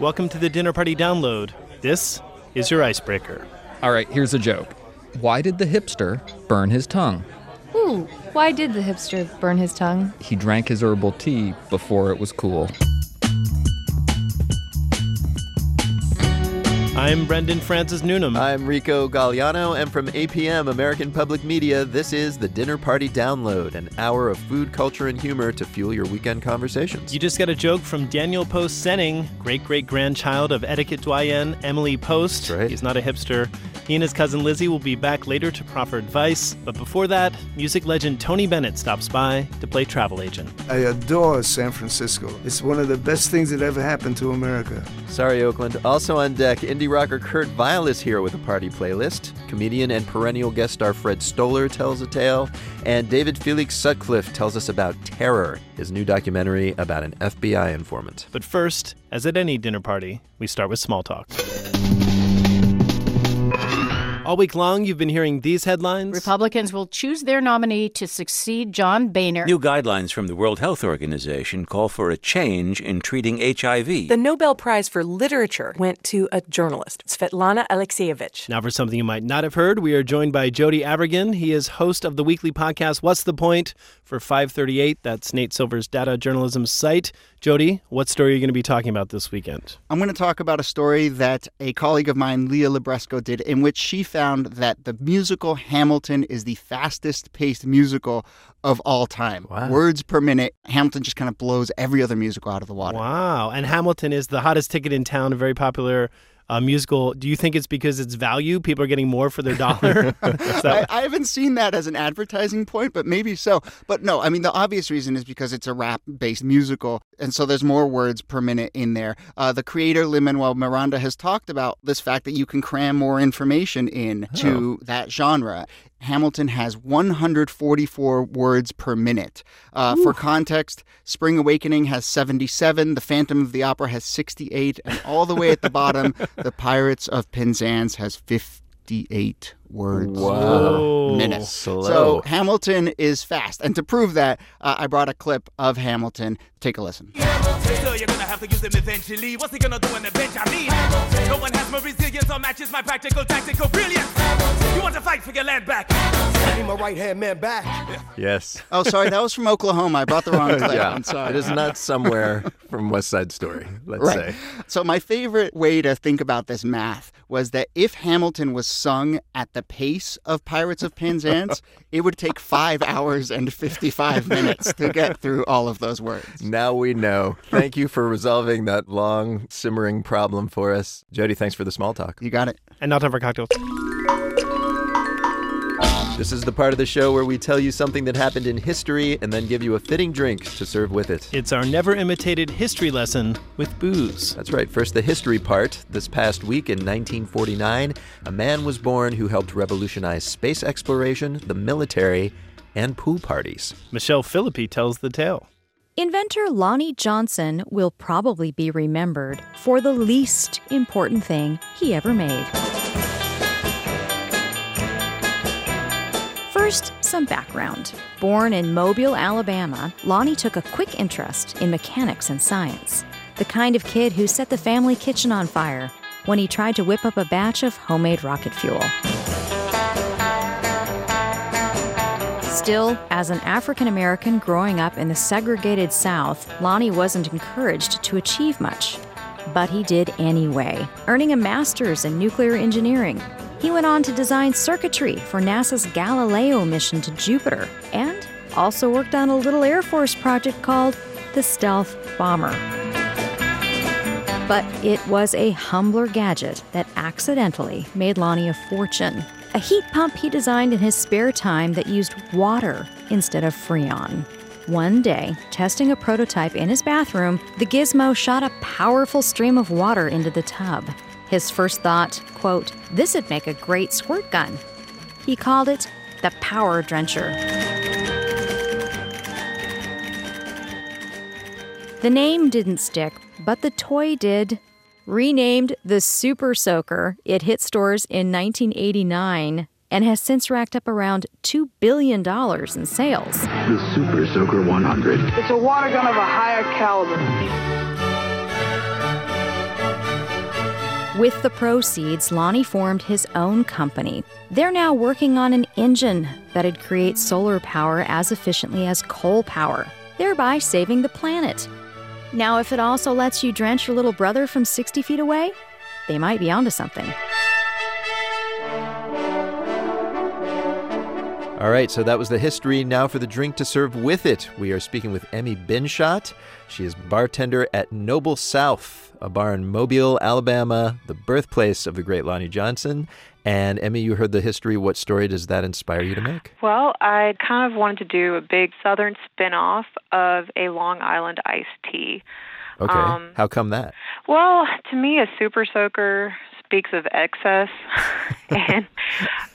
Welcome to the Dinner Party Download. This is your icebreaker. All right, here's a joke. Why did the hipster burn his tongue? Ooh, why did the hipster burn his tongue? He drank his herbal tea before it was cool. I'm Brendan Francis Newnam. I'm Rico Galliano, and from APM, American Public Media, this is the Dinner Party Download, an hour of food, culture, and humor to fuel your weekend conversations. You just got a joke from Daniel Post Senning, great great grandchild of etiquette doyen Emily Post. That's right. He's not a hipster. He and his cousin Lizzie will be back later to proffer advice. But before that, music legend Tony Bennett stops by to play travel agent. I adore San Francisco. It's one of the best things that ever happened to America. Sorry, Oakland. Also on deck, indie rocker Kurt Vile is here with a party playlist. Comedian and perennial guest star Fred Stoller tells a tale. And David Felix Sutcliffe tells us about Terror, his new documentary about an FBI informant. But first, as at any dinner party, we start with small talk. Mm-hmm. All week long, you've been hearing these headlines. Republicans will choose their nominee to succeed John Boehner. New guidelines from the World Health Organization call for a change in treating HIV. The Nobel Prize for Literature went to a journalist, Svetlana Alexievich. Now, for something you might not have heard, we are joined by Jody Avirgan. He is host of the weekly podcast What's the Point for 538. That's Nate Silver's data journalism site. Jody, what story are you going to be talking about this weekend? I'm going to talk about a story that a colleague of mine, Leah Libresco, did, in which she found that the musical Hamilton is the fastest paced musical of all time. Wow. Words per minute. Hamilton just kind of blows every other musical out of the water. Wow. And Hamilton is the hottest ticket in town, a very popular uh, musical. Do you think it's because it's value? People are getting more for their dollar? I, I haven't seen that as an advertising point, but maybe so. But no, I mean, the obvious reason is because it's a rap based musical. And so there's more words per minute in there. Uh, the creator, Lin Manuel Miranda, has talked about this fact that you can cram more information in to that genre. Hamilton has 144 words per minute. Uh, for context, Spring Awakening has 77, The Phantom of the Opera has 68, and all the way at the bottom, The Pirates of Penzance has 58 words Whoa. per minute. Slow. So Hamilton is fast. And to prove that, uh, I brought a clip of Hamilton. Take a listen. So you're gonna have to use them eventually. What's he gonna do when the bench I mean? No one has more resilience or matches my practical tactical brilliance. You want to fight for your land back? I need my right hand man back. Yes. Oh, sorry, that was from Oklahoma. I brought the wrong clip. yeah. I'm sorry. It is not somewhere from West Side Story, let's Right. say. So my favorite way to think about this math was that if Hamilton was sung at the pace of Pirates of Penzance, it would take five hours and 55 minutes to get through all of those words. Now we know. Thank you for resolving that long, simmering problem for us. Jody, thanks for the small talk. You got it. and now time for cocktails. This is the part of the show where we tell you something that happened in history and then give you a fitting drink to serve with it. It's our never imitated history lesson with booze. That's right. First, the history part. This past week in 1949, a man was born who helped revolutionize space exploration, the military, and pool parties. Michelle Philippi tells the tale. Inventor Lonnie Johnson will probably be remembered for the least important thing he ever made. First, some background. Born in Mobile, Alabama, Lonnie took a quick interest in mechanics and science. The kind of kid who set the family kitchen on fire when he tried to whip up a batch of homemade rocket fuel. Still, as an African American growing up in the segregated South, Lonnie wasn't encouraged to achieve much. But he did anyway, earning a master's in nuclear engineering. He went on to design circuitry for NASA's Galileo mission to Jupiter and also worked on a little Air Force project called the Stealth Bomber. But it was a humbler gadget that accidentally made Lonnie a fortune. A heat pump he designed in his spare time that used water instead of Freon. One day, testing a prototype in his bathroom, the gizmo shot a powerful stream of water into the tub. His first thought, quote, this would make a great squirt gun. He called it the Power Drencher. The name didn't stick, but the toy did. Renamed the Super Soaker, it hit stores in 1989 and has since racked up around $2 billion in sales. The Super Soaker 100. It's a water gun of a higher caliber. With the proceeds, Lonnie formed his own company. They're now working on an engine that'd create solar power as efficiently as coal power, thereby saving the planet. Now, if it also lets you drench your little brother from 60 feet away, they might be onto something. All right, so that was the history. Now for the drink to serve with it. We are speaking with Emmy Binshot. She is bartender at Noble South, a bar in Mobile, Alabama, the birthplace of the great Lonnie Johnson. And Emmy, you heard the history. What story does that inspire you to make? Well, I kind of wanted to do a big Southern spin-off of a Long Island iced tea. Okay. Um, How come that? Well, to me, a super soaker speaks of excess. and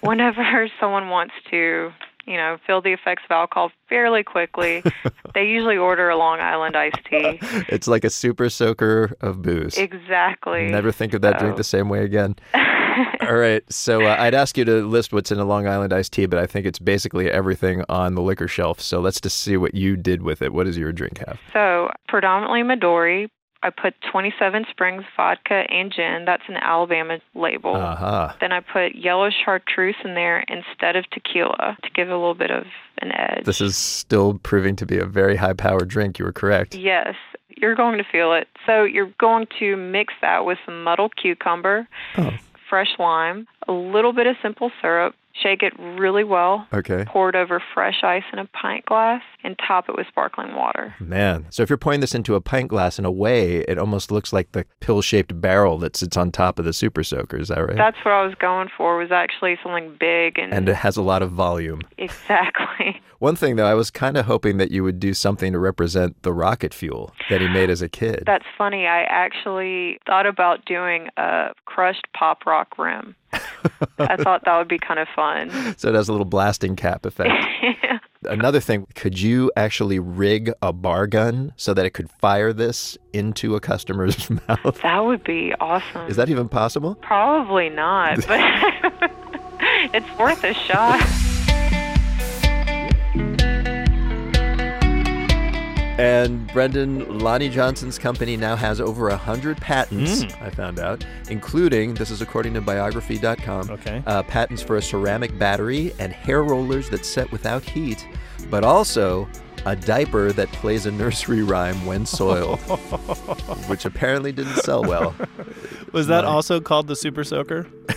whenever someone wants to, you know, feel the effects of alcohol fairly quickly, they usually order a Long Island iced tea. it's like a super soaker of booze. Exactly. Never think of that so. drink the same way again. All right. So uh, I'd ask you to list what's in a Long Island iced tea, but I think it's basically everything on the liquor shelf. So let's just see what you did with it. What does your drink have? So predominantly Midori, I put 27 Springs vodka and gin. That's an Alabama label. Uh-huh. Then I put yellow chartreuse in there instead of tequila to give a little bit of an edge. This is still proving to be a very high powered drink. You were correct. Yes, you're going to feel it. So you're going to mix that with some muddled cucumber, oh. Fresh lime, a little bit of simple syrup, Shake it really well. Okay. Pour it over fresh ice in a pint glass and top it with sparkling water. Man. So if you're pouring this into a pint glass, in a way, it almost looks like the pill shaped barrel that sits on top of the super soaker. Is that right? That's what I was going for, was actually something big and And it has a lot of volume. Exactly. One thing though, I was kind of hoping that you would do something to represent the rocket fuel that he made as a kid. That's funny. I actually thought about doing a crushed pop rock rim. I thought that would be kind of fun. So it has a little blasting cap effect. Another thing, could you actually rig a bar gun so that it could fire this into a customer's mouth? That would be awesome. Is that even possible? Probably not, but it's worth a shot. And Brendan, Lonnie Johnson's company now has over 100 patents, mm. I found out, including, this is according to biography.com, okay. Uh, patents for a ceramic battery and hair rollers that set without heat, but also a diaper that plays a nursery rhyme when soiled, which apparently didn't sell well. Was that also called the Super Soaker?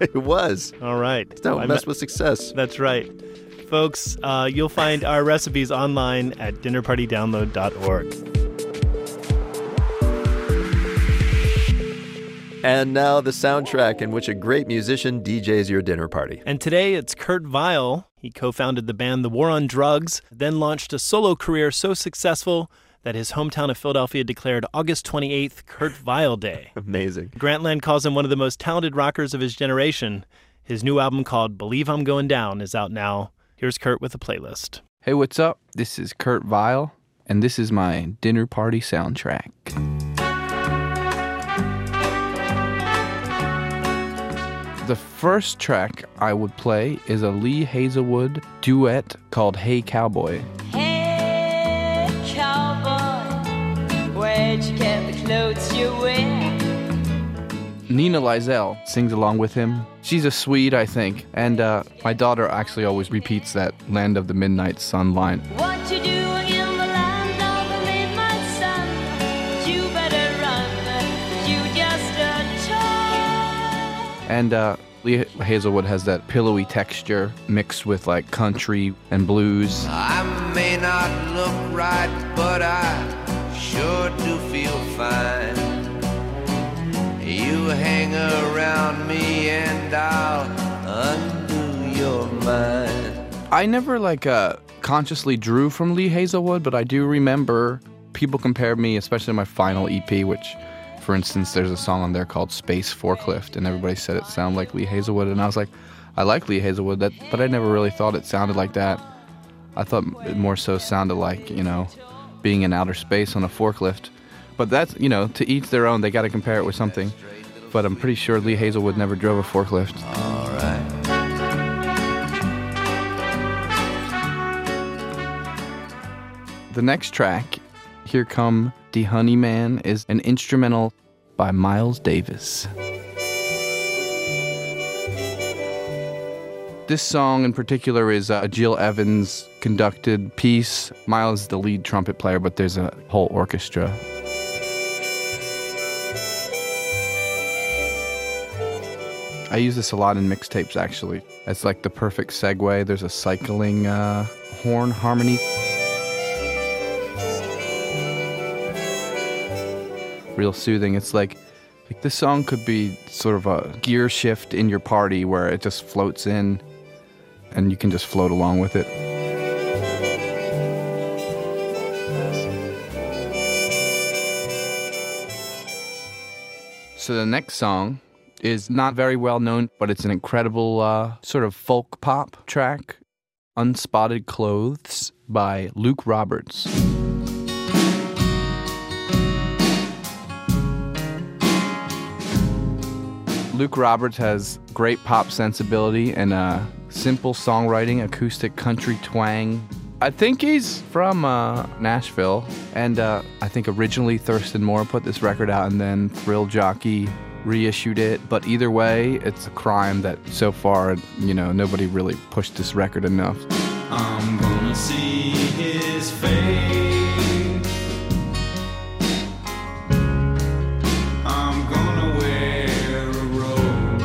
it was. All right. Don't well, mess with success. That's right folks. Uh, you'll find our recipes online at dinnerpartydownload.org. And now the soundtrack in which a great musician DJs your dinner party. And today it's Kurt Vile. He co founded the band The War on Drugs, then launched a solo career so successful that his hometown of Philadelphia declared August 28th Kurt Vile Day. Amazing. Grantland calls him one of the most talented rockers of his generation. His new album called Believe I'm Going Down is out now. Here's Kurt with a playlist. Hey, what's up? This is Kurt Vile, and this is my dinner party soundtrack. The first track I would play is a Lee Hazlewood duet called Hey Cowboy. Hey, cowboy, where'd you get the clothes you wear? Nina Lizell sings along with him. She's a Swede, I think. And uh, my daughter actually always repeats that Land of the Midnight Sun line. What you doing in the land of the midnight sun? You better run, you just a child. And uh, Lee Hazlewood has that pillowy texture mixed with like country and blues. I may not look right, but I sure do feel fine. You hang around me and I'll undo your mind. I never like uh, consciously drew from Lee Hazlewood, but I do remember people compared me, especially my final EP, which, for instance, there's a song on there called Space Forklift, and everybody said it sounded like Lee Hazlewood, and I was like, I like Lee Hazlewood, that, but I never really thought it sounded like that. I thought it more so sounded like, you know, being in outer space on a forklift. But that's, you know, to each their own. They got to compare it with something. But I'm pretty sure Lee Hazlewood never drove a forklift. All right. The next track, Here Come the Honey Man, is an instrumental by Miles Davis. This song in particular is uh, a Gil Evans conducted piece. Miles is the lead trumpet player, but there's a whole orchestra. I use this a lot in mixtapes actually. It's like the perfect segue. There's a cycling uh, horn harmony. Real soothing. It's like like this song could be sort of a gear shift in your party where it just floats in and you can just float along with it. So the next song is not very well known, but it's an incredible uh, sort of folk pop track, Unspotted Clothes by Luke Roberts. Luke Roberts has great pop sensibility and a simple songwriting, acoustic country twang. I think he's from uh, Nashville, and uh, I think originally Thurston Moore put this record out, and then Thrill Jockey reissued it. But either way, it's a crime that so far, you know, nobody really pushed this record enough. I'm gonna see his face. I'm gonna wear a robe.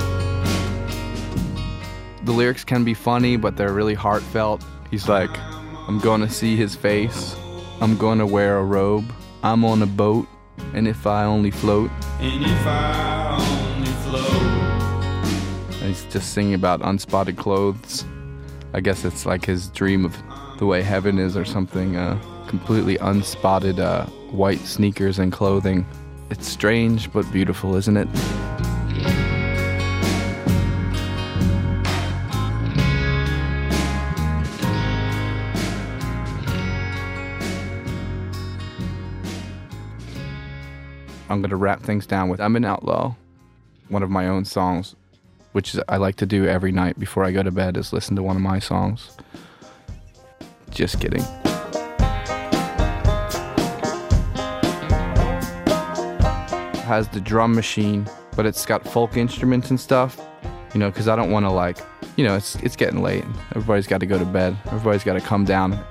The lyrics can be funny, but they're really heartfelt. He's like, I'm gonna see his face. I'm gonna wear a robe. I'm on a boat, and if I only float. And if I just singing about unspotted clothes. I guess it's like his dream of the way heaven is or something. Uh, completely unspotted uh, white sneakers and clothing. It's strange but beautiful, isn't it? I'm gonna wrap things down with I'm an Outlaw, one of my own songs, which I like to do every night before I go to bed is listen to one of my songs. Just kidding. Has the drum machine, but it's got folk instruments and stuff. You know, because I don't want to like, you know, it's it's getting late. Everybody's got to go to bed. Everybody's got to come down.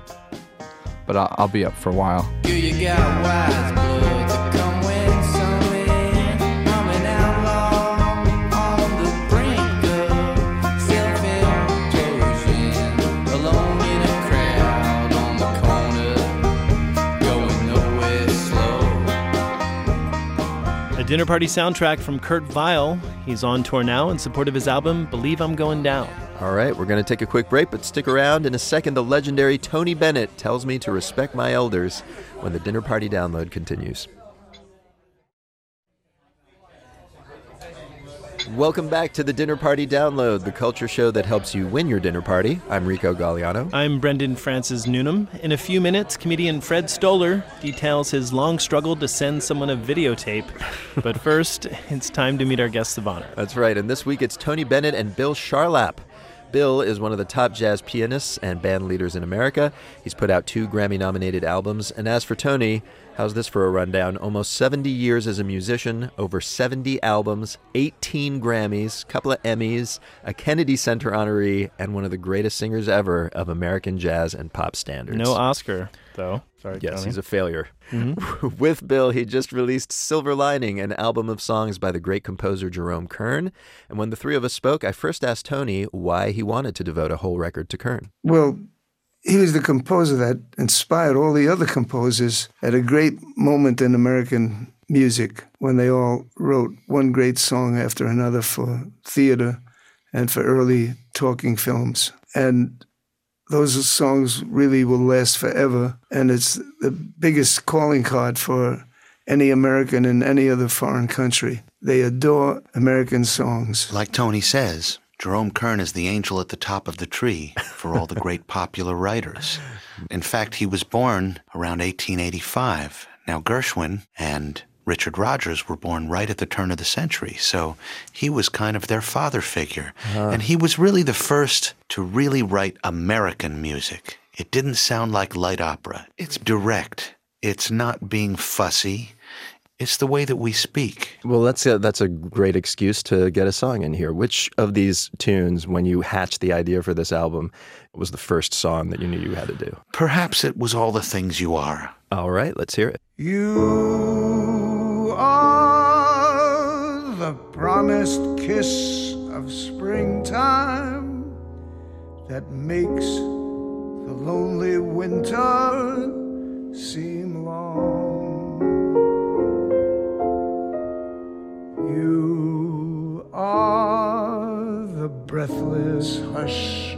But I'll, I'll be up for a while. Dinner party soundtrack from Kurt Vile. He's on tour now in support of his album Believe I'm Going Down. All right, we're going to take a quick break, but stick around. In a second, the legendary Tony Bennett tells me to respect my elders when the dinner party download continues. Welcome back to the Dinner Party Download, the culture show that helps you win your dinner party. I'm Rico Galliano. I'm Brendan Francis Newnam. In a few minutes, comedian Fred Stoller details his long struggle to send someone a videotape. but first, it's time to meet our guests of honor. That's right, and this week it's Tony Bennett and Bill Charlap. Bill is one of the top jazz pianists and band leaders in America. He's put out two Grammy nominated albums. And as for Tony, how's this for a rundown? Almost 70 years as a musician, over 70 albums, 18 Grammys, a couple of Emmys, a Kennedy Center honoree, and one of the greatest singers ever of American jazz and pop standards. No Oscar, though. Sorry, Yes, Tony. he's a failure. Mhm. With Bill, he just released Silver Lining, an album of songs by the great composer Jerome Kern. And when the three of us spoke, I first asked Tony why he wanted to devote a whole record to Kern. Well, he was the composer that inspired all the other composers at a great moment in American music when they all wrote one great song after another for theater and for early talking films. And those songs really will last forever. And it's the biggest calling card for any American in any other foreign country. They adore American songs. Like Tony says, Jerome Kern is the angel at the top of the tree for all the great popular writers. In fact, he was born around 1885. Now, Gershwin and Richard Rodgers were born right at the turn of the century, so he was kind of their father figure. Uh-huh. And he was really the first to really write American music. It didn't sound like light opera. It's direct. It's not being fussy. It's the way that we speak. Well, that's a, that's a great excuse to get a song in here. Which of these tunes, when you hatched the idea for this album, was the first song that you knew you had to do? Perhaps it was all the things you are. All right, let's hear it. You are the promised kiss of springtime that makes the lonely winter seem long. You are the breathless hush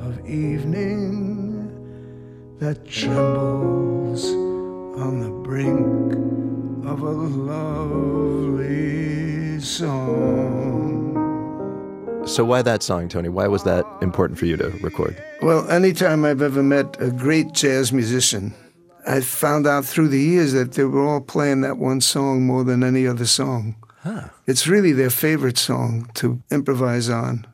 of evening that trembles on the brink of a lovely song. So, why that song, Tony? Why was that important for you to record? Well, anytime I've ever met a great jazz musician, I found out through the years that they were all playing that one song more than any other song. Huh. It's really their favorite song to improvise on.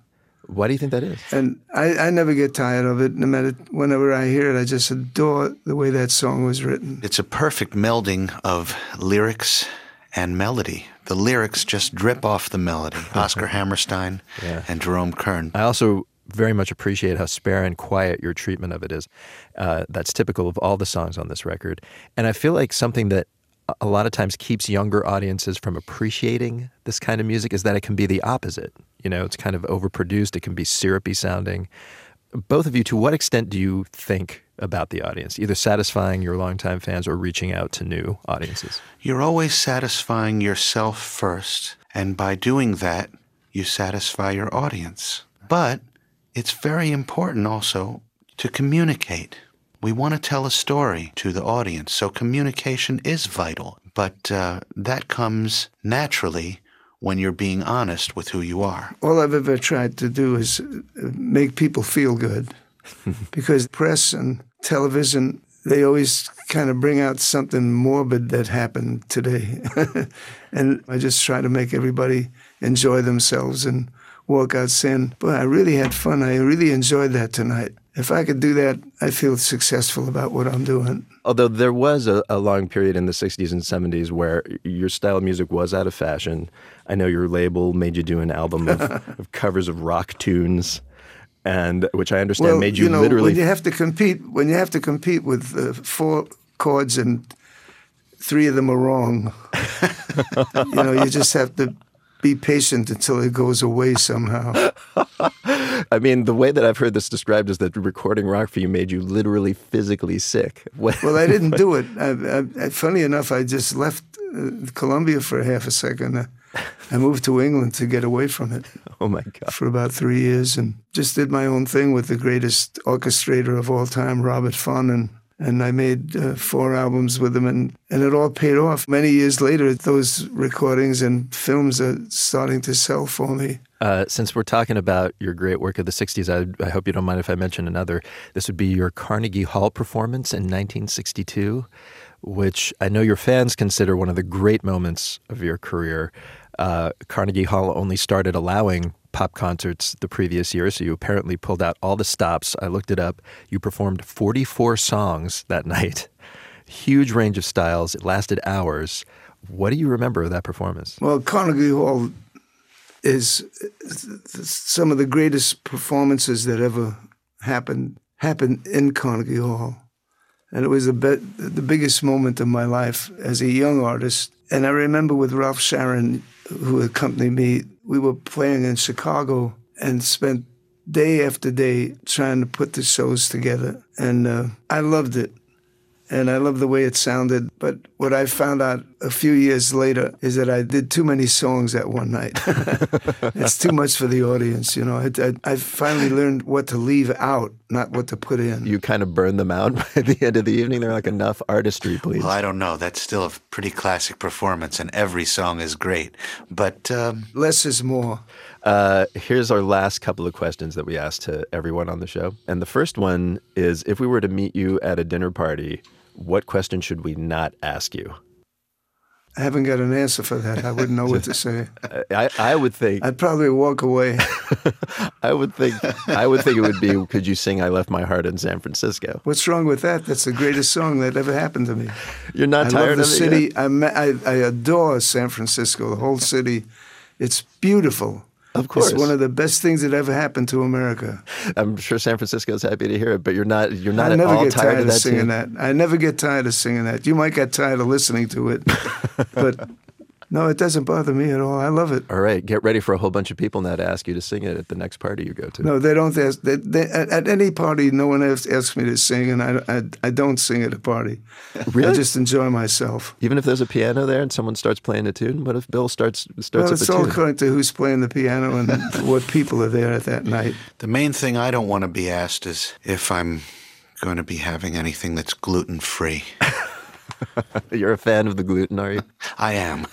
Why do you think that is? And I, I never get tired of it. No matter whenever I hear it, I just adore the way that song was written. It's a perfect melding of lyrics and melody. The lyrics just drip off the melody. Oscar Hammerstein Yeah. and Jerome Kern. I also very much appreciate how spare and quiet your treatment of it is. Uh, that's typical of all the songs on this record. And I feel like something that a- lot of times keeps younger audiences from appreciating this kind of music is that it can be the opposite. You know, it's kind of overproduced, it can be syrupy sounding. Both of you, to what extent do you think about the audience, either satisfying your longtime fans or reaching out to new audiences? You're always satisfying yourself first, and by doing that, you satisfy your audience. But it's very important also to communicate. We want to tell a story to the audience, so communication is vital. But uh, that comes naturally when you're being honest with who you are. All I've ever tried to do is uh, make people feel good. because press and television, they always kind of bring out something morbid that happened today. and I just try to make everybody enjoy themselves and walk out saying, Boy, I really had fun. I really enjoyed that tonight. If I could do that, I feel successful about what I'm doing. Although there was a, a long period in the 60s and 70s where your style of music was out of fashion. I know your label made you do an album of, of covers of rock tunes, and which I understand well, made you, you know, literally. when you have to compete, when you have to compete with uh, four chords and three of them are wrong, you know, you just have to be patient until it goes away somehow. I mean, the way that I've heard this described is that recording rock for you made you literally physically sick. Well, I didn't do it. I, I, funny enough, I just left uh, Columbia for half a second. Uh, I moved to England to get away from it. Oh my God! For about three years, and just did my own thing with the greatest orchestrator of all time, Robert. And I made uh, four albums with him, and, and it all paid off. Many years later, those recordings and films are starting to sell for me. Uh, since we're talking about your great work of the 60s, I, I hope you don't mind if I mention another. This would be your Carnegie Hall performance in 1962, which I know your fans consider one of the great moments of your career. Uh, Carnegie Hall only started allowing pop concerts the previous year, so you apparently pulled out all the stops. I looked it up. You performed 44 songs that night. Huge range of styles. It lasted hours. What do you remember of that performance? Well, Carnegie Hall is some of the greatest performances that ever happened happened in Carnegie Hall, and it was the be- the biggest moment of my life as a young artist. And I remember with Ralph Sharon, who accompanied me, we were playing in Chicago and spent day after day trying to put the shows together, and uh, I loved it and I love the way it sounded. But what I found out a few years later is that I did too many songs that one night. it's too much for the audience, you know. I, I, I finally learned what to leave out, not what to put in. You kind of burn them out by the end of the evening. They're like, enough artistry, please. Well, I don't know. That's still a pretty classic performance, and every song is great. But um, less is more. Uh, here's our last couple of questions that we asked to everyone on the show. And the first one is if we were to meet you at a dinner party, what question should we not ask you? I haven't got an answer for that. I wouldn't know what to say. I, I would think I'd probably walk away. I would think I would think it would be could you sing I left my heart in San Francisco? What's wrong with that? That's the greatest song that ever happened to me. You're not I tired love the of it city. I, I I adore San Francisco. The whole city. It's beautiful. Of course. It's one of the best things that ever happened to America. I'm sure San Francisco is happy to hear it, but you're not you're not I at never all get tired, of of that singing tune? that. I never get tired of singing that. You might get tired of listening to it, but no, it doesn't bother me at all. I love it. All right, get ready for a whole bunch of people now to ask you to sing it at the next party you go to. No, they don't ask. They, they, at, at any party, no one asks, asks me to sing, and I, I, I don't sing at a party. Really? I just enjoy myself. Even if there's a piano there and someone starts playing a tune, what if Bill starts starts Well, up it's a all tune? according to who's playing the piano and what people are there at that night. The main thing I don't want to be asked is if I'm going to be having anything that's gluten free. You're a fan of the gluten, are you? I am.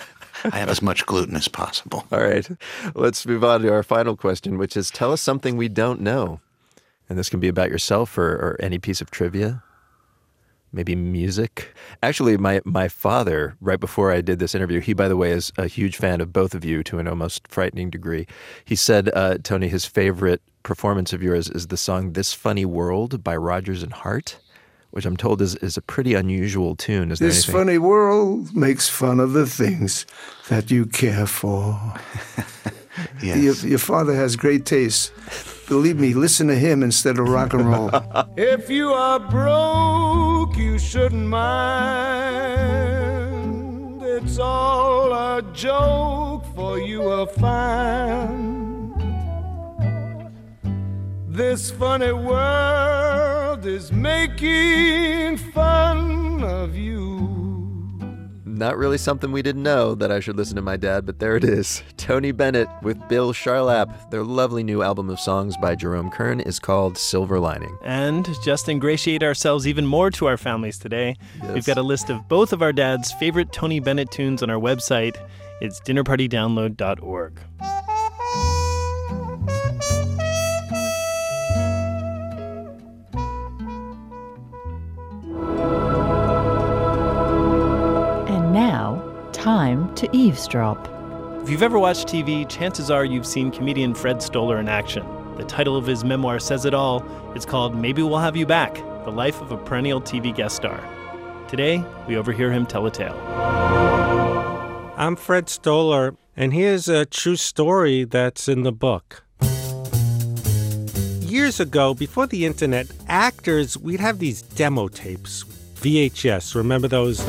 I have as much gluten as possible. All right. Let's move on to our final question, which is tell us something we don't know. And this can be about yourself or, or any piece of trivia. Maybe music. Actually, my, my father, right before I did this interview, he, by the way, is a huge fan of both of you to an almost frightening degree. He said, uh, Tony, his favorite performance of yours is the song This Funny World by Rodgers and Hart, which I'm told is, is a pretty unusual tune. Is This anything? funny world makes fun of the things that you care for. Your, your father has great taste. Believe me, listen to him instead of rock and roll. If you are broke, you shouldn't mind. It's all a joke, for you will find this funny world is making fun of you. Not really something we didn't know that I should listen to my dad, but there it is. Tony Bennett with Bill Charlap. Their lovely new album of songs by Jerome Kern is called Silver Lining. And just ingratiate ourselves even more to our families today, we've got a list of both of our dad's favorite Tony Bennett tunes on our website. It's dinnerpartydownload.org. to eavesdrop. If you've ever watched TV, chances are you've seen comedian Fred Stoller in action. The title of his memoir says it all. It's called Maybe We'll Have You Back The Life of a Perennial TV Guest Star. Today, we overhear him tell a tale. I'm Fred Stoller, and here's a true story that's in the book. Years ago, before the internet, actors, we'd have these demo tapes, VHS. Remember those?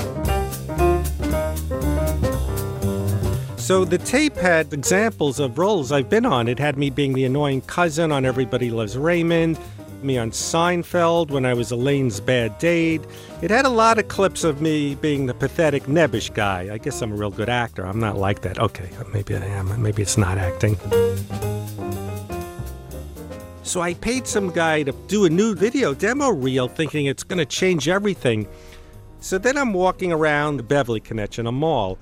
So the tape had examples of roles I've been on. It had me being the annoying cousin on Everybody Loves Raymond, me on Seinfeld when I was Elaine's bad date. It had a lot of clips of me being the pathetic nebbish guy. I guess I'm a real good actor. I'm not like that. Okay, maybe I am. Maybe it's not acting. So I paid some guy to do a new video demo reel thinking it's going to change everything. So then I'm walking around the Beverly Connection, a mall.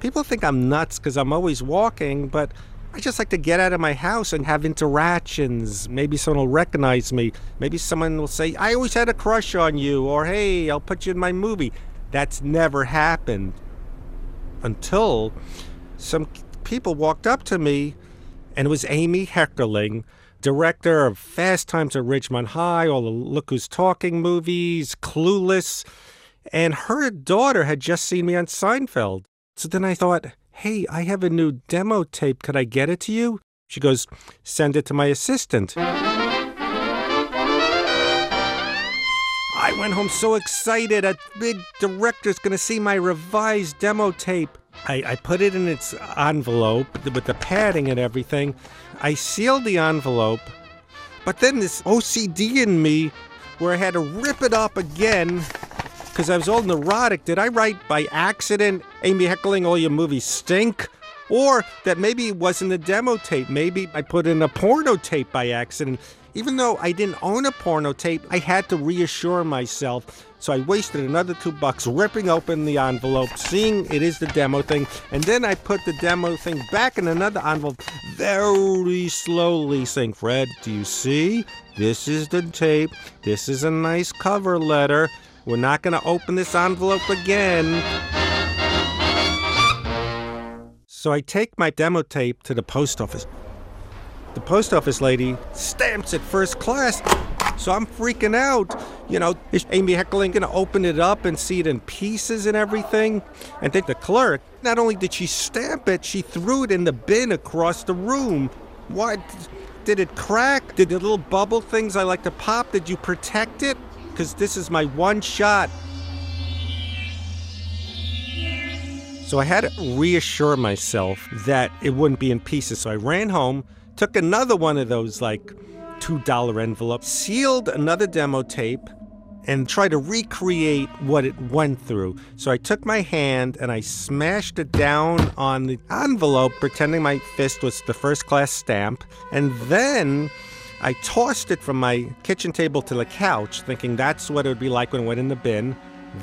People think I'm nuts because I'm always walking, but I just like to get out of my house and have interactions. Maybe someone will recognize me. Maybe someone will say, I always had a crush on you, or hey, I'll put you in my movie. That's never happened until some people walked up to me, and it was Amy Heckerling, director of Fast Times at Ridgemont High, all the Look Who's Talking movies, Clueless, and her daughter had just seen me on Seinfeld. So then I thought, hey, I have a new demo tape. Could I get it to you? She goes, send it to my assistant. I went home so excited. A big director's going to see my revised demo tape. I, I put it in its envelope with the padding and everything. I sealed the envelope, but then this OCD in me where I had to rip it up again because I was all neurotic. Did I write by accident, Amy Heckerling, all your movies stink? Or that maybe it wasn't a demo tape. Maybe I put in a porno tape by accident. Even though I didn't own a porno tape, I had to reassure myself. So I wasted another two bucks ripping open the envelope, seeing it is the demo thing, and then I put the demo thing back in another envelope very slowly, saying, Fred, do you see? This is the tape. This is a nice cover letter. We're not going to open this envelope again. So I take my demo tape to the post office. The post office lady stamps it first class. So I'm freaking out. You know, is Amy Heckerling gonna open it up and see it in pieces and everything? And then the clerk, not only did she stamp it, she threw it in the bin across the room. What? Did it crack? Did the little bubble things I like to pop, did you protect it? Because this is my one shot. So I had to reassure myself that it wouldn't be in pieces. So I ran home, took another one of those like $2 envelopes, sealed another demo tape, and tried to recreate what it went through. So I took my hand and I smashed it down on the envelope, pretending my fist was the first class stamp. And then I tossed it from my kitchen table to the couch, thinking that's what it would be like when it went in the bin.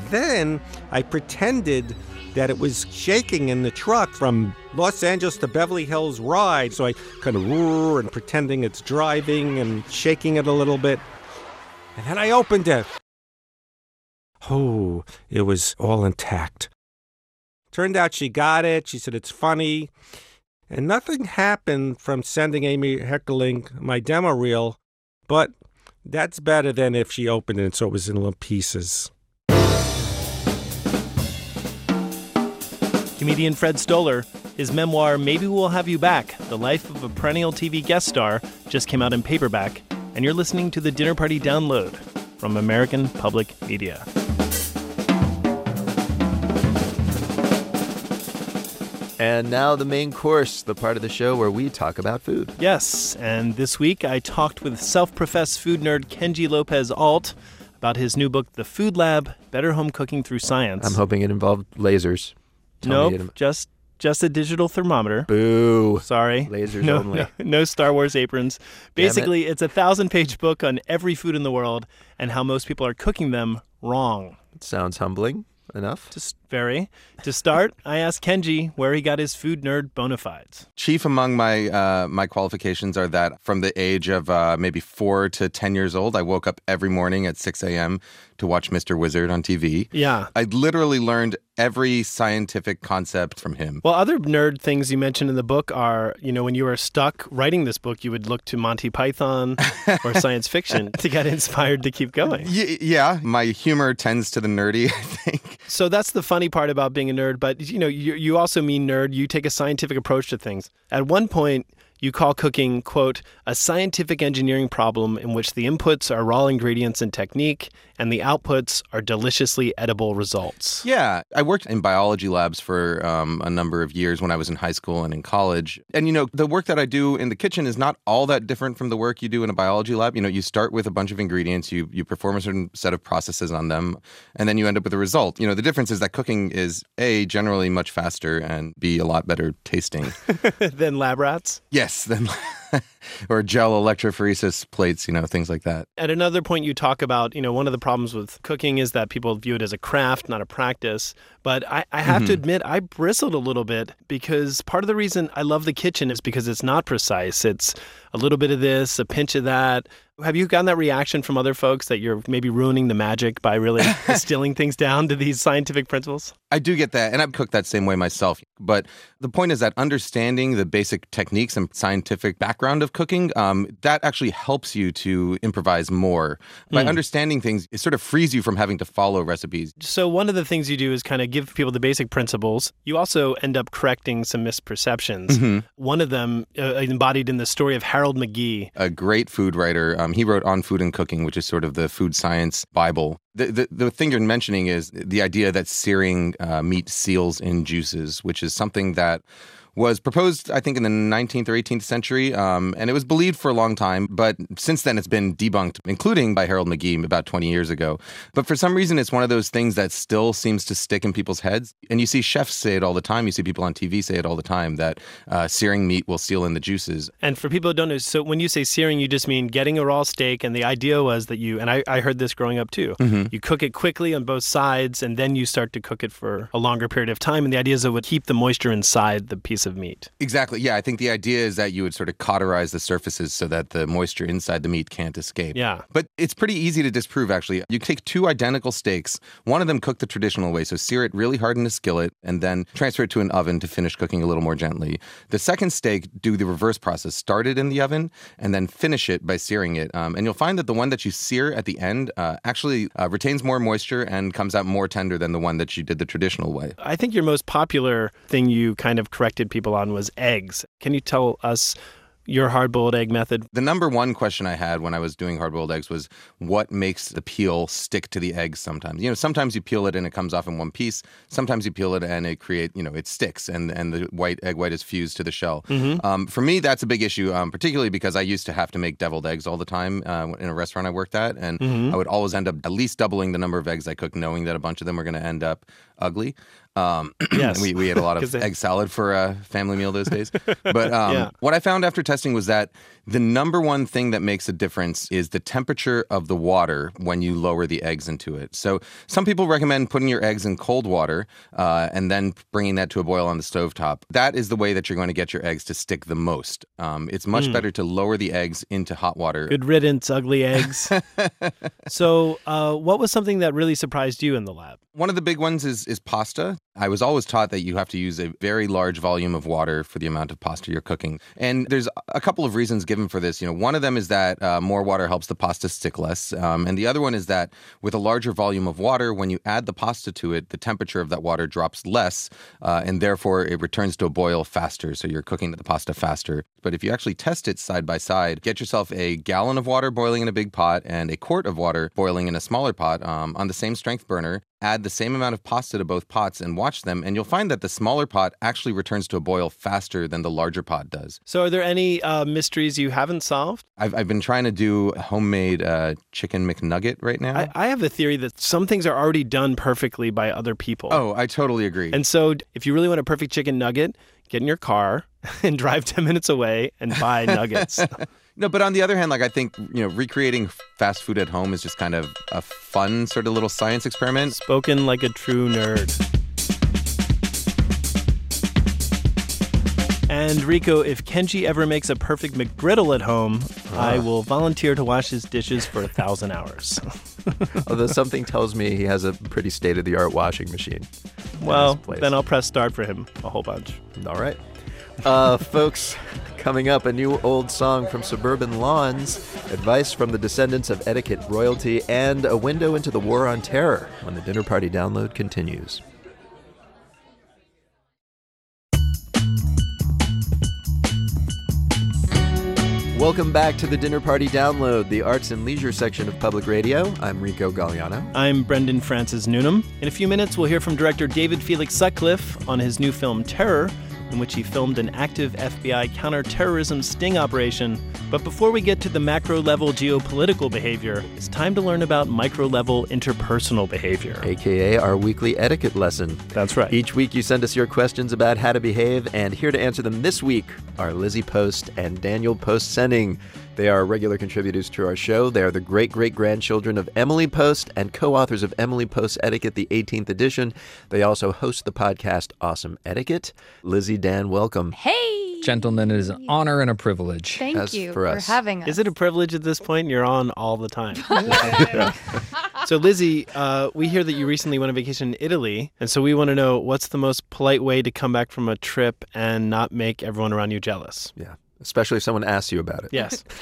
Then I pretended that it was shaking in the truck from Los Angeles to Beverly Hills ride. So I kind of roar and pretending it's driving and shaking it a little bit. And then I opened it. Oh, it was all intact. Turned out she got it. She said it's funny. And nothing happened from sending Amy Heckerling my demo reel, but that's better than if she opened it so it was in little pieces. Comedian Fred Stoller, his memoir Maybe We'll Have You Back The Life of a Perennial TV Guest Star, just came out in paperback, and you're listening to the Dinner Party Download from American Public Media. And now the main course, the part of the show where we talk about food. Yes, and this week I talked with self professed food nerd Kenji Lopez Alt about his new book, The Food Lab Better Home Cooking Through Science. I'm hoping it involved lasers. Tell Nope, it- just just a digital thermometer. Boo. Sorry. Lasers no, only. No, no Star Wars aprons. Damn it. Basically, it's a thousand page book on every food in the world and how most people are cooking them wrong. It Sounds humbling enough. Just To start, I asked Kenji where he got his food nerd bona fides. Chief among my uh, my qualifications are that from the age of uh, maybe four to ten years old, I woke up every morning at six a.m. to watch Mr. Wizard on TV. Yeah. I literally learned every scientific concept from him. Well, other nerd things you mentioned in the book are, you know, when you were stuck writing this book, you would look to Monty Python or science fiction to get inspired to keep going. Y- yeah, my humor tends to the nerdy. I think. So that's the funny part about being a nerd. But you know, you, you also mean nerd. You take a scientific approach to things. At one point, you call cooking quote a scientific engineering problem in which the inputs are raw ingredients and technique, and the outputs are deliciously edible results. Yeah, I worked in biology labs for um, a number of years when I was in high school and in college. And, you know, the work that I do in the kitchen is not all that different from the work you do in a biology lab. You know, you start with a bunch of ingredients, you, you perform a certain set of processes on them, and then you end up with a result. You know, the difference is that cooking is A, generally much faster, and B, a lot better tasting. than lab rats. yes, then. or gel electrophoresis plates, you know, things like that. At another point, you talk about, you know, one of the problems with cooking is that people view it as a craft, not a practice. But I, I have to Mhm. admit, I bristled a little bit because part of the reason I love the kitchen is because it's not precise. It's a little bit of this, a pinch of that. Have you gotten that reaction from other folks that you're maybe ruining the magic by really distilling things down to these scientific principles? I do get that, and I've cooked that same way myself. But the point is that understanding the basic techniques and scientific background of cooking, um, that actually helps you to improvise more. By Mm. understanding things, it sort of frees you from having to follow recipes. So one of the things you do is kind of give people the basic principles. You also end up correcting some misperceptions. Mhm. One of them uh, embodied in the story of Harold McGee. A great food writer. Um, he wrote On Food and Cooking, which is sort of the food science Bible. The, the, thing you're mentioning is the idea that searing uh, meat seals in juices, which is something that was proposed, I think, in the 19th or 18th century, um, and it was believed for a long time. But since then, it's been debunked, including by Harold McGee about 20 years ago. But for some reason, it's one of those things that still seems to stick in people's heads. And you see chefs say it all the time. You see people on TV say it all the time that uh, searing meat will seal in the juices. And for people who don't know, so when you say searing, you just mean getting a raw steak. And the idea was that you, and I, I heard this growing up too, Mhm. you cook it quickly on both sides and then you start to cook it for a longer period of time. And the idea is it would keep the moisture inside the piece of meat. Exactly. Yeah, I think the idea is that you would sort of cauterize the surfaces so that the moisture inside the meat can't escape. Yeah. But it's pretty easy to disprove, actually. You take two identical steaks, one of them cooked the traditional way, so sear it really hard in a skillet and then transfer it to an oven to finish cooking a little more gently. The second steak, do the reverse process. Start it in the oven and then finish it by searing it. Um, and you'll find that the one that you sear at the end uh, actually uh, retains more moisture and comes out more tender than the one that you did the traditional way. I think your most popular thing you kind of corrected people on was eggs. Can you tell us your hard boiled egg method? The number one question I had when I was doing hard boiled eggs was what makes the peel stick to the eggs sometimes? You know, sometimes you peel it and it comes off in one piece. Sometimes you peel it and it create, you know, it sticks and, and the white egg white is fused to the shell. Mhm. Um, for me, that's a big issue, um, particularly because I used to have to make deviled eggs all the time uh, in a restaurant I worked at. And Mhm. I would always end up at least doubling the number of eggs I cooked, knowing that a bunch of them were going to end up ugly. Um, Yes. we, we ate a lot of they- egg salad for a family meal those days. But um, Yeah. what I found after testing was that the number one thing that makes a difference is the temperature of the water when you lower the eggs into it. So some people recommend putting your eggs in cold water uh, and then bringing that to a boil on the stovetop. That is the way that you're going to get your eggs to stick the most. Um, it's much Mm. better to lower the eggs into hot water. Good riddance, ugly eggs. so, uh, what was something that really surprised you in the lab? One of the big ones is is pasta. I was always taught that you have to use a very large volume of water for the amount of pasta you're cooking. And there's a couple of reasons given for this. You know, one of them is that uh, more water helps the pasta stick less, um, and the other one is that with a larger volume of water, when you add the pasta to it, the temperature of that water drops less, uh, and therefore it returns to a boil faster. So you're cooking the pasta faster. But if you actually test it side by side, get yourself a gallon of water boiling in a big pot and a quart of water boiling in a smaller pot um, on the same strength burner. Add the same amount of pasta to both pots and watch them, and you'll find that the smaller pot actually returns to a boil faster than the larger pot does. So, are there any uh, mysteries you haven't solved? I've, I've been trying to do a homemade uh, chicken McNugget right now. I, I have a theory that some things are already done perfectly by other people. oh, I totally agree. And so, if you really want a perfect chicken nugget, get in your car and drive 10 minutes away and buy nuggets. No, but on the other hand, like I think you know, recreating fast food at home is just kind of a fun sort of little science experiment. Spoken like a true nerd. And Rico, if Kenji ever makes a perfect McGriddle at home, I Ah. will volunteer to wash his dishes for a thousand hours. Although something tells me he has a pretty state of the art washing machine. well, then I'll press start for him a whole bunch. All right. Uh, folks, coming up, a new old song from Suburban Lawns, advice from the descendants of etiquette royalty, and a window into the war on terror when the dinner party download continues. Welcome back to the Dinner Party Download, the arts and leisure section of public radio. I'm Rico Gagliano. I'm Brendan Francis Newnam. In a few minutes, we'll hear from director David Felix Sutcliffe on his new film Terror, in which he filmed an active FBI counterterrorism sting operation. But before we get to the macro level geopolitical behavior, it's time to learn about micro level interpersonal behavior. AKA our weekly etiquette lesson. That's right. Each week you send us your questions about how to behave, and here to answer them this week are Lizzie Post and Daniel Post Senning. They are regular contributors to our show. They are the great great grandchildren of Emily Post and co authors of Emily Post Etiquette, the 18th edition. They also host the podcast Awesome Etiquette. Lizzie, Dan, welcome. Hey! Gentlemen, it is an honor and a privilege. Thank As you for for, having us. Is it a privilege at this point? You're on all the time. so, Lizzie, uh, we hear that you recently went on vacation in Italy. And so we want to know what's the most polite way to come back from a trip and not make everyone around you jealous? Yeah, especially if someone asks you about it. Yes.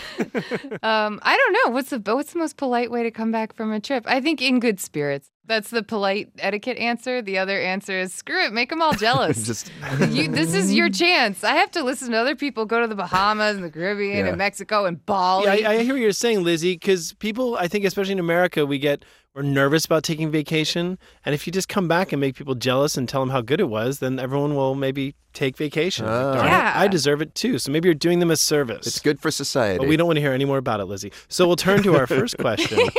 Um, I don't know. What's the what's the most polite way to come back from a trip? I think in good spirits. That's the polite etiquette answer. The other answer is screw it, make them all jealous. Just you, this is your chance. I have to listen to other people go to the Bahamas and the Caribbean Yeah. and Mexico and Bali. Yeah, I, I hear what you're saying, Lizzie, because people, I think, especially in America, we get we're nervous about taking vacation, and if you just come back and make people jealous and tell them how good it was, then everyone will maybe take vacation. Ah. Like. It, Yeah. I deserve it too. So maybe you're doing them a service. It's good for society. But we don't want to hear any more about it, Lizzie. So we'll turn to our first question.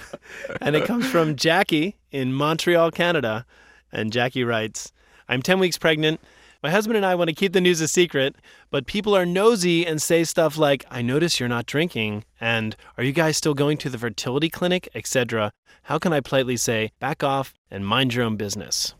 and it comes from Jackie in Montreal, Canada. And Jackie writes I'm 10 weeks pregnant. My husband and I want to keep the news a secret, but people are nosy and say stuff like, I notice you're not drinking, and are you guys still going to the fertility clinic, etc. How can I politely say, back off and mind your own business?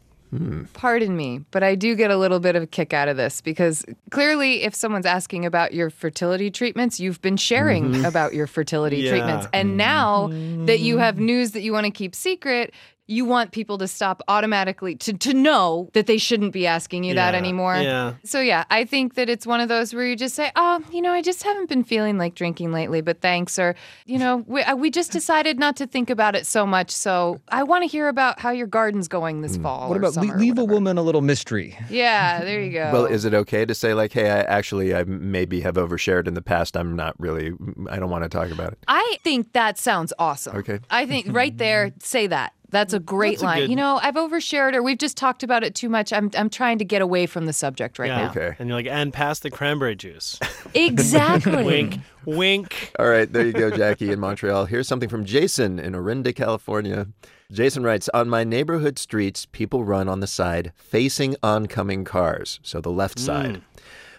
Pardon me, but I do get a little bit of a kick out of this because clearly, if someone's asking about your fertility treatments, you've been sharing Mhm. about your fertility Yeah. treatments. And now that you have news that you want to keep secret, you want people to stop automatically to, to know that they shouldn't be asking you that anymore. yeah. So, yeah, I think that it's one of those where you just say, oh, you know, I just haven't been feeling like drinking lately, but thanks. Or, you know, we, uh, we just decided not to think about it so much. So I want to hear about how your garden's going this fall. What or about le- summer. leave a woman a little mystery? Yeah, there you go. Well, is it okay to say like, "Hey, I actually I maybe have overshared in the past. I'm not really. I don't want to talk about it." I think that sounds awesome. Okay. I think right there, say that. That's a mm. great That's a line. good- You know, I've overshared or we've just talked about it too much. I'm I'm trying to get away from the subject right yeah. now. Okay. And you're like, and pass the cranberry juice. Exactly. wink, wink. All right, there you go, Jackie in Montreal. Here's something from Jason in Orinda, California. Jason writes On my neighborhood streets, people run on the side facing oncoming cars, so the left mm. side.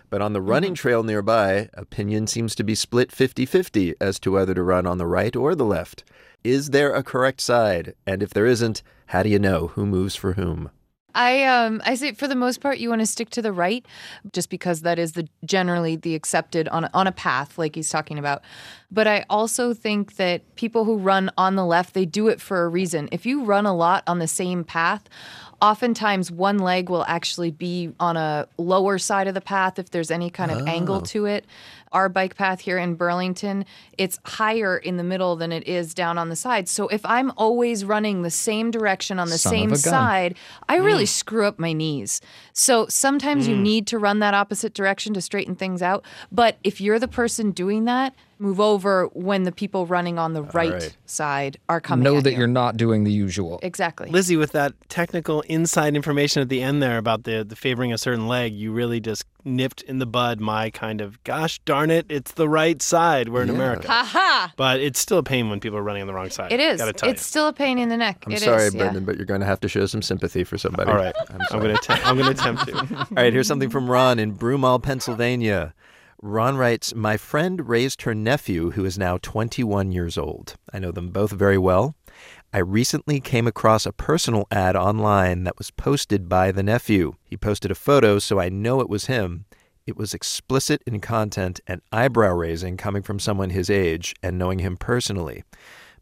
But on the mm-hmm. running trail nearby, opinion seems to be split 50 50 as to whether to run on the right or the left. Is there a correct side? And if there isn't, how do you know who moves for whom? I um I say for the most part you want to stick to the right just because that is the generally the accepted on a, on a path like he's talking about. But I also think that people who run on the left they do it for a reason. If you run a lot on the same path, oftentimes one leg will actually be on a lower side of the path if there's any kind of angle Oh. to it. Our bike path here in Burlington, it's higher in the middle than it is down on the side. So if I'm always running the same direction on the Son same side, I really Mm. screw up my knees. So sometimes you Mm. need to run that opposite direction to straighten things out. But if you're the person doing that, move over when the people running on the right, right. side are coming know at that you. you're not doing the usual. Exactly. Lizzie, with that technical inside information at the end there about the, the favoring a certain leg, you really just nipped in the bud my kind of, gosh darn it, it's the right side. We're in Yeah. America. Ha ha! But it's still a pain when people are running on the wrong side. It is. Gotta tell It's still a pain in the neck. I'm It sorry, is, yeah. Brendan, but you're going to have to show some sympathy for somebody. All right. I'm, I'm gonna attempt- I'm gonna attempt to. All right, here's something from Ron in Broomall, Pennsylvania. Ron writes, My friend raised her nephew, who is now 21 years old. I know them both very well. I recently came across a personal ad online that was posted by the nephew. He posted a photo, so I know it was him. It was explicit in content and eyebrow raising coming from someone his age and knowing him personally.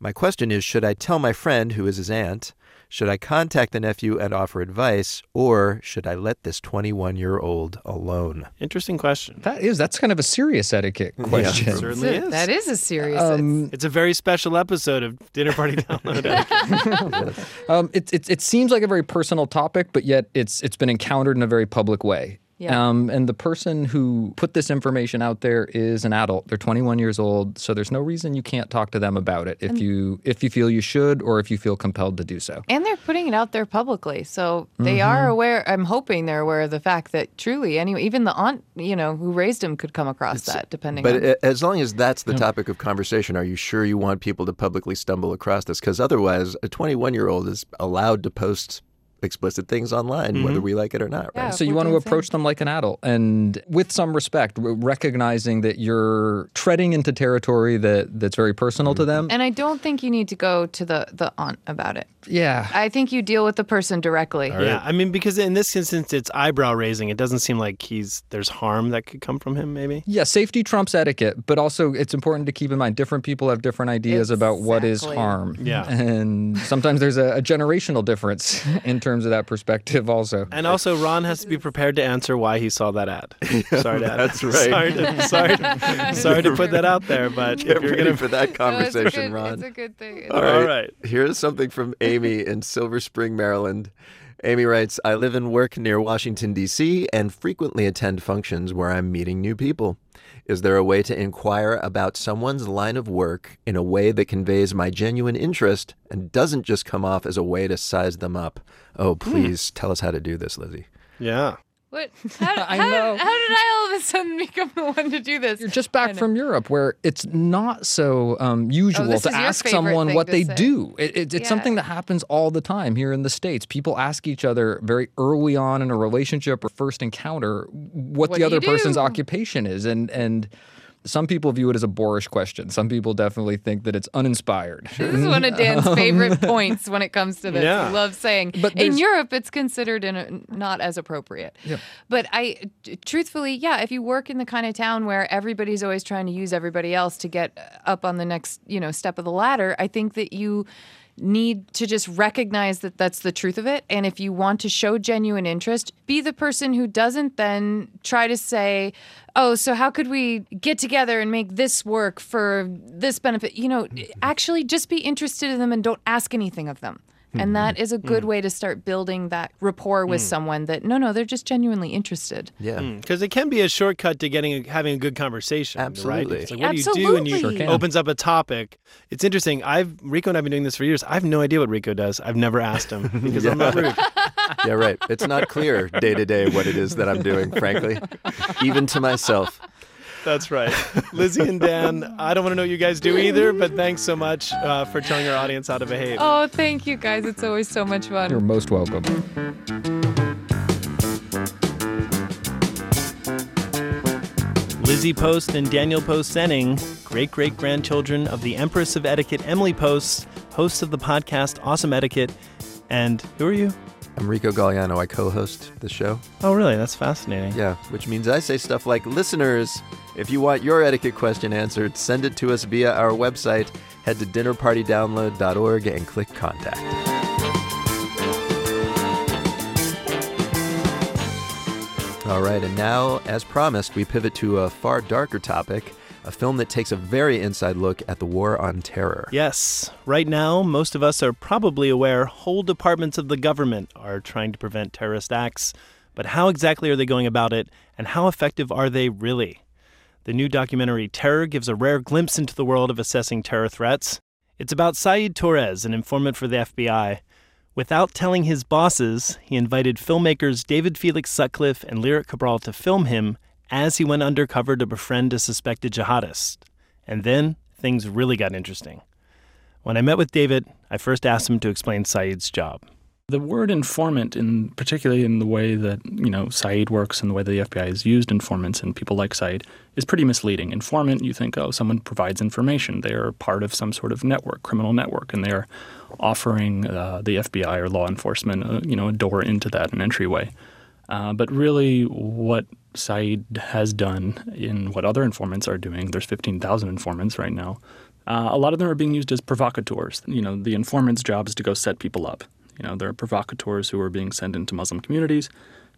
My question is Should I tell my friend, who is his aunt? Should I contact the nephew and offer advice, or should I let this 21 year old alone? Interesting question. That is, that's kind of a serious etiquette question. It certainly is. That is a serious. Um, It's a very special episode of Dinner Party Download. Um, it, it, it seems like a very personal topic, but yet it's it's been encountered in a very public way. Yeah. Um, and the person who put this information out there is an adult. They're 21 years old, so there's no reason you can't talk to them about it if And- you if you feel you should or if you feel compelled to do so. And they're putting it out there publicly. So they are Mhm. aware, I'm hoping they're aware of the fact that truly, anyway, even the aunt, you know, who raised him could come across that depending But on. a- as long as that's the topic of conversation, are you sure you want people to publicly stumble across this? Because otherwise, a 21 year old is allowed to post explicit things online, whether mm-hmm. we like it or not, right? so you want to approach them like an adult and with some respect, recognizing that you're treading into territory that that's very personal to them. And I don't think you need to go to the, the aunt about it. Yeah. I think you deal with the person directly. Yeah, I mean, because in this instance, it's eyebrow raising. It doesn't seem like he's there's harm that could come from him. Maybe. Yeah, safety trumps etiquette, but also it's important to keep in mind different people have different ideas about what is harm. Yeah. And sometimes there's a, a generational difference in terms of that perspective, also. And also, Ron has to be prepared to answer why he saw that ad. Sorry to add. That's right. Sorry to, sorry, to, sorry to put that out there, but Get if you're ready gonna for that conversation, Ron. It's a good thing. It's All a- right. All right. Here's something from Amy in Silver Spring, Maryland. Amy writes I live and work near Washington, D.C., and frequently attend functions where I'm meeting new people. Is there a way to inquire about someone's line of work in a way that conveys my genuine interest and doesn't just come off as a way to size them up? Oh, hmm. please tell us how to do this, Lizzie. Yeah. What? How, I how, know. Did, how did I all of a sudden become the one to do this? You're just back from Europe where it's not so um, usual Oh, to ask someone what they say. do. It, it, it's Yeah. something that happens all the time here in the States. People ask each other very early on in a relationship or first encounter what, What the other person's occupation is. And, and Some people view it as a boorish question. Some people definitely think that it's uninspired. This is one of Dan's Um, favorite points when it comes to this. Yeah. He loves saying, But in Europe, it's considered in a, not as appropriate. Yeah. But I, t- truthfully, yeah, if you work in the kind of town where everybody's always trying to use everybody else to get up on the next, you know, step of the ladder, I think that you need to just recognize that that's the truth of it. And if you want to show genuine interest, be the person who doesn't then try to say, oh, so how could we get together and make this work for this benefit? You know, actually just be interested in them and don't ask anything of them. And that is a good Mm. way to start building that rapport with Mm. someone that no, no, they're just genuinely interested. Yeah. Because it can be a shortcut to getting a, having a good conversation. Absolutely. Right? It's like, what do you do? And you Absolutely. Sure can. opens up a topic. It's interesting. I've Rico and I've been doing this for years. I have no idea what Rico does. I've never asked him because I'm not rude. yeah, right. It's not clear day to day what it is that I'm doing, frankly, even to myself. That's right. Lizzie and Dan, I don't want to know what you guys do either, but thanks so much uh, for telling our audience how to behave. Oh, thank you guys. It's always so much fun. You're most welcome. Lizzie Post and Daniel Post Senning, great great grandchildren of the Empress of Etiquette, Emily Post, hosts of the podcast Awesome Etiquette. And who are you? I'm Rico Gagliano. I co host the show. Oh, really? That's fascinating. Yeah, which means I say stuff like listeners, if you want your etiquette question answered, send it to us via our website. Head to dinnerpartydownload.org and click contact. All right, and now, as promised, we pivot to a far darker topic a film that takes a very inside look at the war on terror. Yes. Right now, most of us are probably aware whole departments of the government are trying to prevent terrorist acts. But how exactly are they going about it, and how effective are they really? The new documentary Terror gives a rare glimpse into the world of assessing terror threats. It's about Saeed Torres, an informant for the FBI. Without telling his bosses, he invited filmmakers David Felix Sutcliffe and Lyric Cabral to film him as he went undercover to befriend a suspected jihadist. And then things really got interesting. When I met with David, I first asked him to explain Saeed's job. The word informant, in particularly in the way that you know Saeed works and the way that the FBI has used informants and people like Saeed, is pretty misleading. Informant, you think, oh, someone provides information. They are part of some sort of network, criminal network, and they are offering uh, the FBI or law enforcement, uh, you know, a door into that, an entryway. Uh, but really, what Saeed has done in what other informants are doing, there's 15,000 informants right now. Uh, a lot of them are being used as provocateurs. You know, the informant's job is to go set people up. You know, there are provocateurs who are being sent into Muslim communities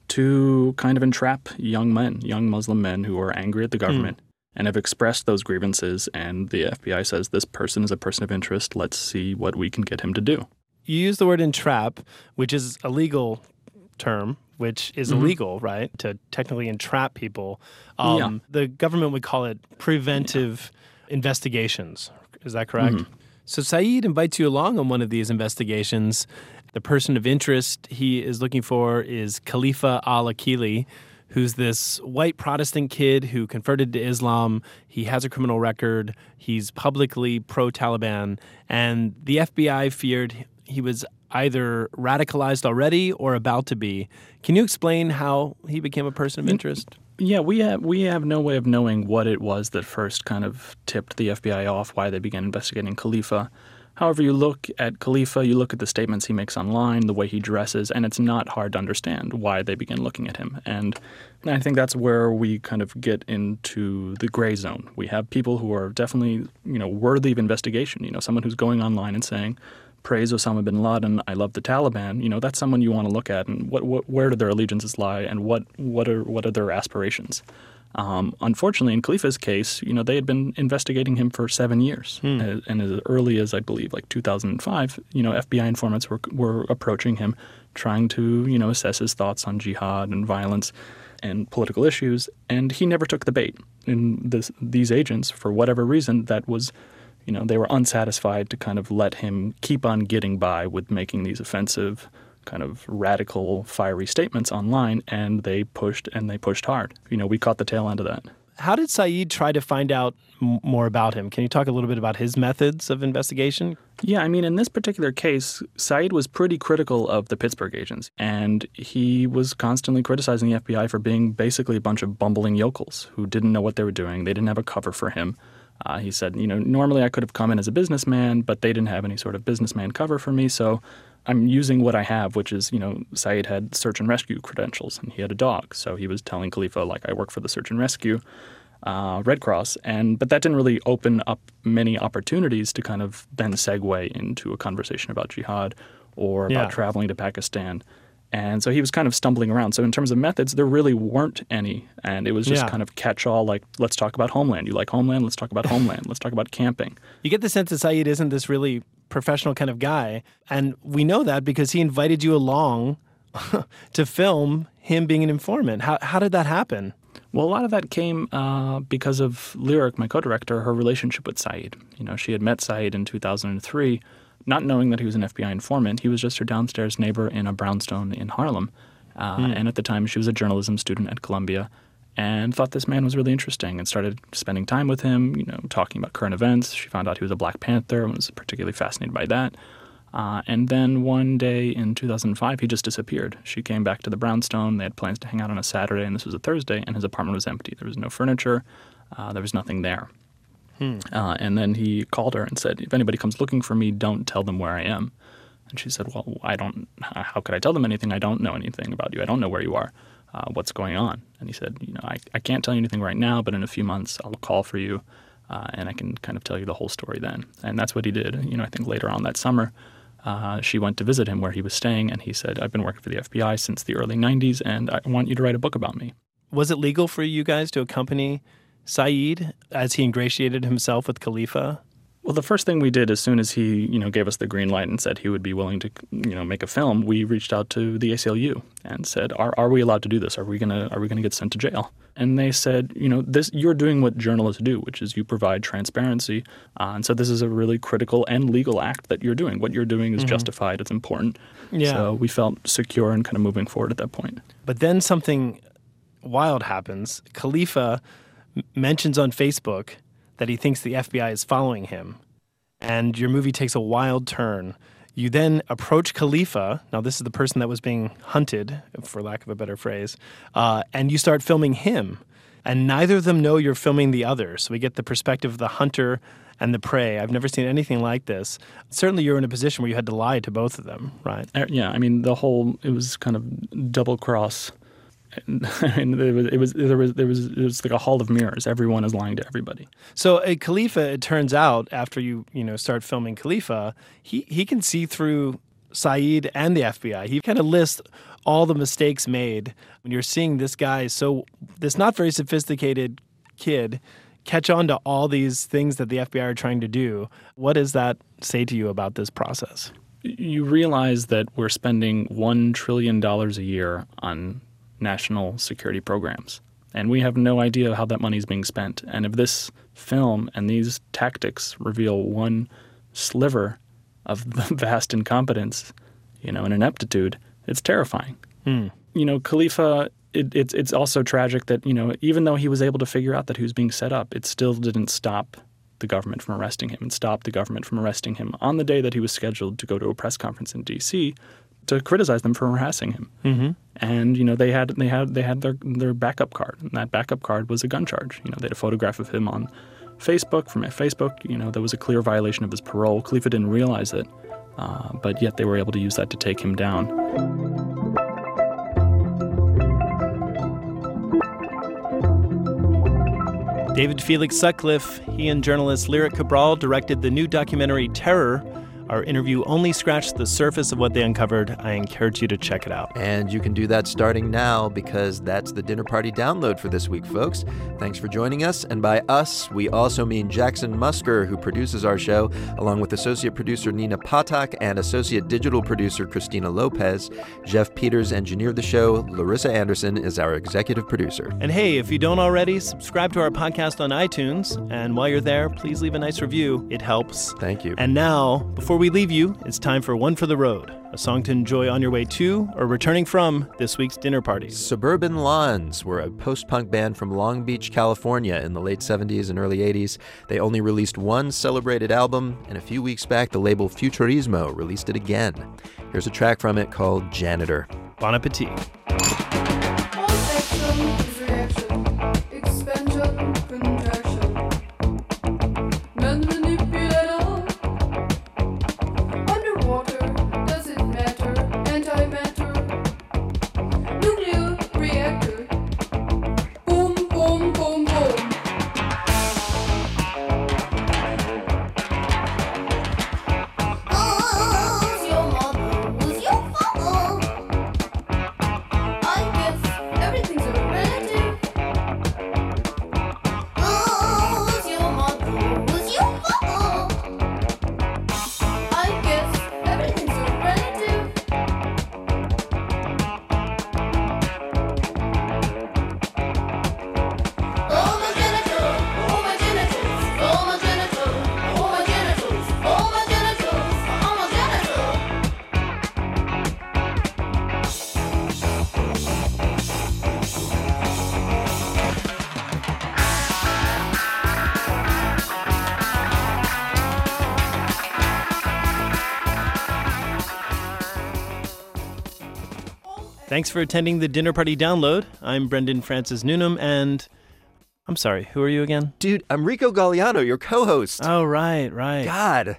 to kind of entrap young men, young Muslim men who are angry at the government and have expressed those grievances. And the FBI says this person is a person of interest. Let's see what we can get him to do. You use the word entrap, which is a legal term, which is Mhm. illegal, right? To technically entrap people. Um, Yeah. The government would call it preventive investigations. Is that correct? Mhm. So Saeed invites you along on one of these investigations. The person of interest he is looking for is Khalifa al Akili, who's this white Protestant kid who converted to Islam. He has a criminal record. He's publicly pro Taliban. And the FBI feared he was either radicalized already or about to be. Can you explain how he became a person of mm, interest? Yeah, we have we have no way of knowing what it was that first kind of tipped the FBI off why they began investigating Khalifa. However, you look at Khalifa, you look at the statements he makes online, the way he dresses, and it's not hard to understand why they begin looking at him. And I think that's where we kind of get into the gray zone. We have people who are definitely, you know, worthy of investigation. You know, someone who's going online and saying, praise Osama bin Laden, I love the Taliban, you know, that's someone you want to look at and what, what where do their allegiances lie and what what are what are their aspirations. Um, unfortunately, in Khalifa's case, you know, they had been investigating him for seven years, Hmm. Uh, and as early as I believe, like 2005, you know, FBI informants were were approaching him, trying to you know assess his thoughts on jihad and violence and political issues, and he never took the bait. And this, these agents, for whatever reason, that was you know, they were unsatisfied to kind of let him keep on getting by with making these offensive, kind of radical, fiery statements online, and they pushed and they pushed hard. You know, we caught the tail end of that. How did Saeed try to find out m- more about him? Can you talk a little bit about his methods of investigation? Yeah, I mean, in this particular case, Saeed was pretty critical of the Pittsburgh agents, and he was constantly criticizing the FBI for being basically a bunch of bumbling yokels who didn't know what they were doing. They didn't have a cover for him. Uh, he said, you know, normally I could have come in as a businessman, but they didn't have any sort of businessman cover for me, so I'm using what I have, which is, you know, Saeed had search and rescue credentials, and he had a dog, so he was telling Khalifa, like, I work for the search and rescue uh, Red Cross, and but that didn't really open up many opportunities to kind of then segue into a conversation about jihad or about Yeah. traveling to Pakistan. And so he was kind of stumbling around. So in terms of methods, there really weren't any, and it was just Yeah. kind of catch-all. Like, let's talk about Homeland. You like Homeland? Let's talk about Homeland. Let's talk about camping. You get the sense that Saeed isn't this really professional kind of guy. And we know that because he invited you along to film him being an informant. How, how did that happen? Well, a lot of that came uh, because of Lyric, my co-director, her relationship with Saeed. You know, she had met Saeed in 2003, not knowing that he was an FBI informant. He was just her downstairs neighbor in a brownstone in Harlem. Uh, Hmm. And at the time, she was a journalism student at Columbia and thought this man was really interesting and started spending time with him, you know, talking about current events. She found out he was a Black Panther and was particularly fascinated by that. Uh, and then one day in 2005, he just disappeared. She came back to the brownstone. They had plans to hang out on a Saturday, and this was a Thursday, and his apartment was empty. There was no furniture, uh, there was nothing there. Hmm. Uh, and then he called her and said, If anybody comes looking for me, don't tell them where I am. And she said, Well, I don't, how could I tell them anything? I don't know anything about you. I don't know where you are. Uh, what's going on? And he said, You know, I, I can't tell you anything right now, but in a few months, I'll call for you uh, and I can kind of tell you the whole story then. And that's what he did. You know, I think later on that summer, uh, she went to visit him where he was staying, and he said, I've been working for the FBI since the early 90s, and I want you to write a book about me. Was it legal for you guys to accompany Saeed as he ingratiated himself with Khalifa? Well, the first thing we did as soon as he, you know, gave us the green light and said he would be willing to, you know, make a film, we reached out to the ACLU and said, "Are are we allowed to do this? Are we gonna are we gonna get sent to jail?" And they said, "You know, this you're doing what journalists do, which is you provide transparency, uh, and so this is a really critical and legal act that you're doing. What you're doing is Mhm. justified. It's important." Yeah. So we felt secure and kind of moving forward at that point. But then something wild happens. Khalifa mentions on Facebook that he thinks the FBI is following him, and your movie takes a wild turn. You then approach Khalifa. Now, this is the person that was being hunted, for lack of a better phrase, uh, and you start filming him. And neither of them know you're filming the other. So we get the perspective of the hunter and the prey. I've never seen anything like this. Certainly, you're in a position where you had to lie to both of them, right? Uh, Yeah, I mean the whole it was kind of double cross. And, it was it was there was there was it was like a hall of mirrors. Everyone is lying to everybody. So uh, Khalifa, it turns out, after you you know start filming Khalifa, he he can see through Saeed and the FBI. He kind of lists all the mistakes made when you're seeing this guy. So this not very sophisticated kid catch on to all these things that the FBI are trying to do. What does that say to you about this process? You realize that we're spending one trillion dollars a year on national security programs, and we have no idea how that money is being spent. And if this film and these tactics reveal one sliver of the vast incompetence, you know, and ineptitude, it's terrifying. Hmm. you know, Khalifa, it, it's it's also tragic that you know even though he was able to figure out that he was being set up, it still didn't stop the government from arresting him. and stop the government from arresting him on the day that he was scheduled to go to a press conference in D.C. to criticize them for harassing him. Mm-hmm. And you know they had they had they had their their backup card, and that backup card was a gun charge. You know they had a photograph of him on Facebook from Facebook. You know there was a clear violation of his parole. Khalifa didn't realize it, uh, but yet they were able to use that to take him down. David Felix Sutcliffe, he and journalist Lyric Cabral directed the new documentary Terror. Our interview only scratched the surface of what they uncovered. I encourage you to check it out. And you can do that starting now because that's the dinner party download for this week, folks. Thanks for joining us. And by us, we also mean Jackson Musker, who produces our show, along with associate producer Nina Patak and associate digital producer Christina Lopez. Jeff Peters engineered the show. Larissa Anderson is our executive producer. And hey, if you don't already, subscribe to our podcast on iTunes. And while you're there, please leave a nice review. It helps. Thank you. And now, before we we leave you, it's time for One for the Road, a song to enjoy on your way to or returning from this week's dinner parties. Suburban Lawns were a post punk band from Long Beach, California in the late 70s and early 80s. They only released one celebrated album, and a few weeks back, the label Futurismo released it again. Here's a track from it called Janitor. Bon appetit. Thanks for attending the Dinner Party Download. I'm Brendan Francis Newnam, and I'm sorry, who are you again? Dude, I'm Rico Gagliano, your co host. Oh, right, right. God.